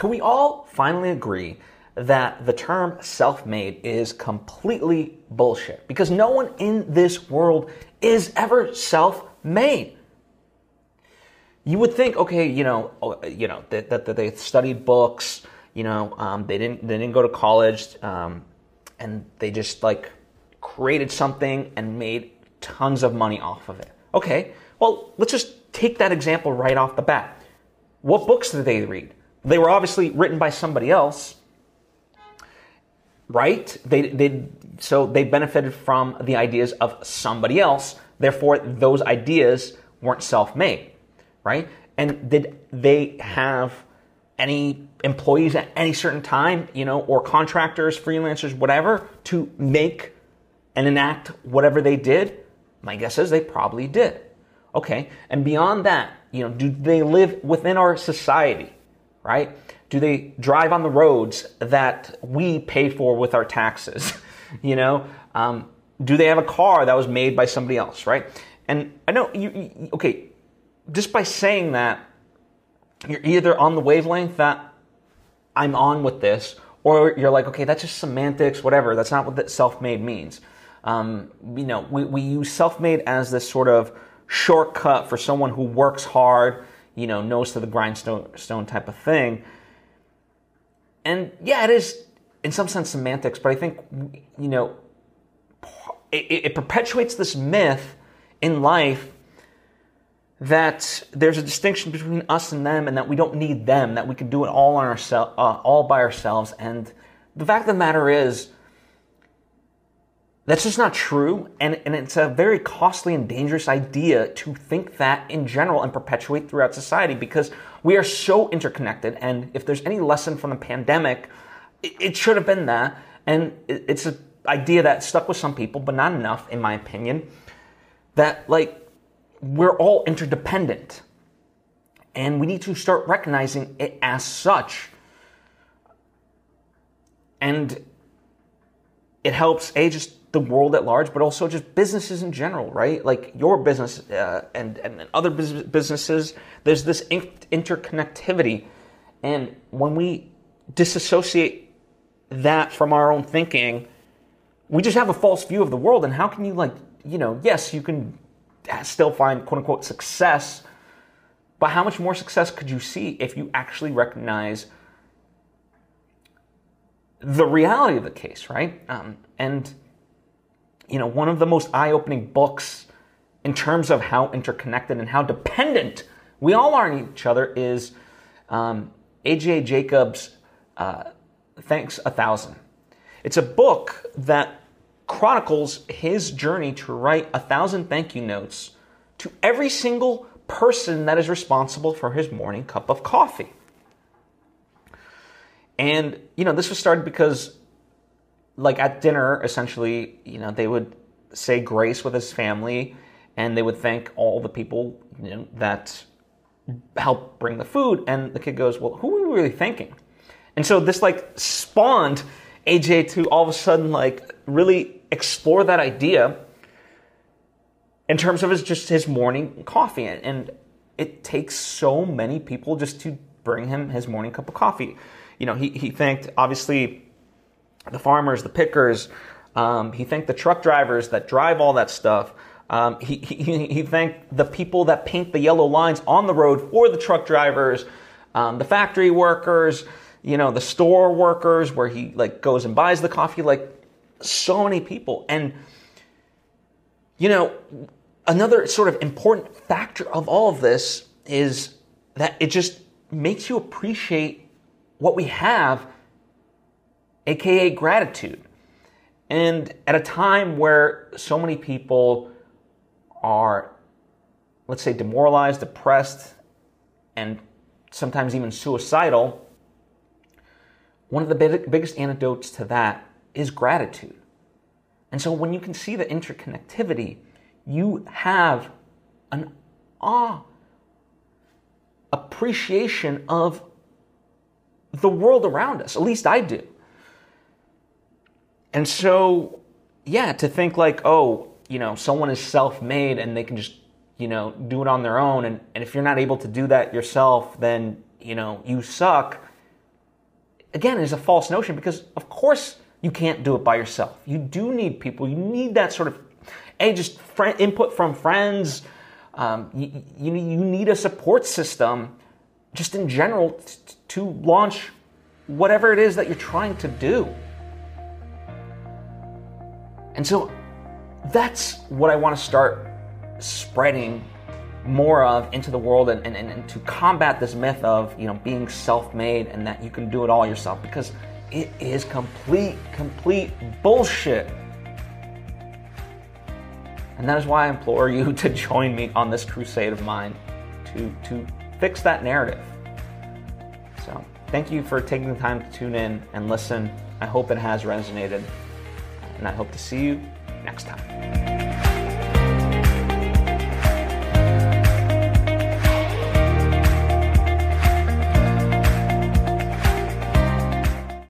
Can we all finally agree that the term self made is completely bullshit? Because no one in this world is ever self made. You would think, okay, you know, oh, you know that, they studied books, you know, um, they didn't they didn't go to college, um, and they just like created something and made tons of money off of it. Okay, well, let's just take that example right off the bat. What books did they read? They were obviously written by somebody else, right? They, they, so they benefited from the ideas of somebody else. Therefore, those ideas weren't self made, right? And did they have any employees at any certain time, you know, or contractors, freelancers, whatever, to make and enact whatever they did? My guess is they probably did. Okay, and beyond that, you know, do they live within our society, right? Do they drive on the roads that we pay for with our taxes? you know, um, do they have a car that was made by somebody else, right? And I know you, you okay, just by saying that, you're either on the wavelength that I'm on with this, or you're like, okay, that's just semantics, whatever. That's not what self-made means. Um, you know, we, we use self-made as this sort of shortcut for someone who works hard, you know, nose to the grindstone stone type of thing. And yeah, it is in some sense semantics, but I think, you know, it, it perpetuates this myth in life that there's a distinction between us and them and that we don't need them, that we can do it all on ourselves, uh, all by ourselves. And the fact of the matter is, that's just not true, and, and it's a very costly and dangerous idea to think that in general and perpetuate throughout society because we are so interconnected. And if there's any lesson from the pandemic, it, it should have been that. And it, it's an idea that stuck with some people, but not enough, in my opinion, that like we're all interdependent. And we need to start recognizing it as such. And it helps, A, just the world at large, but also just businesses in general, right? Like your business uh, and, and other businesses, there's this interconnectivity. And when we disassociate that from our own thinking, we just have a false view of the world. And how can you, like, you know, yes, you can still find quote unquote success, but how much more success could you see if you actually recognize the reality of the case, right? Um, and you know, one of the most eye-opening books in terms of how interconnected and how dependent we all are on each other is um, A.J. Jacobs' uh, Thanks a Thousand. It's a book that chronicles his journey to write a thousand thank you notes to every single person that is responsible for his morning cup of coffee. And, you know, this was started because like at dinner, essentially, you know, they would say grace with his family and they would thank all the people you know, that helped bring the food. And the kid goes, Well, who are we really thanking? And so this like spawned AJ to all of a sudden like really explore that idea in terms of his just his morning coffee. And it takes so many people just to bring him his morning cup of coffee. You know, he, he thanked obviously the farmers, the pickers. Um, he thanked the truck drivers that drive all that stuff. Um, he, he, he, thanked the people that paint the yellow lines on the road for the truck drivers, um, the factory workers, you know, the store workers where he like goes and buys the coffee, like so many people. And, you know, another sort of important factor of all of this is that it just makes you appreciate what we have aka gratitude. And at a time where so many people are, let's say, demoralized, depressed, and sometimes even suicidal, one of the big, biggest antidotes to that is gratitude. And so when you can see the interconnectivity, you have an awe, appreciation of the world around us. At least I do. And so, yeah, to think like, oh, you know, someone is self made and they can just, you know, do it on their own. And, and if you're not able to do that yourself, then, you know, you suck. again, is a false notion because, of course, you can't do it by yourself. You do need people. You need that sort of, a just friend, input from friends. Um, you, you, you need a support system, just in general, to launch whatever it is that you're trying to do. And so that's what I want to start spreading more of into the world and, and, and to combat this myth of you know being self-made and that you can do it all yourself because it is complete complete bullshit and that is why i implore you to join me on this crusade of mine to to fix that narrative so thank you for taking the time to tune in and listen. I hope it has resonated and i hope to see you next time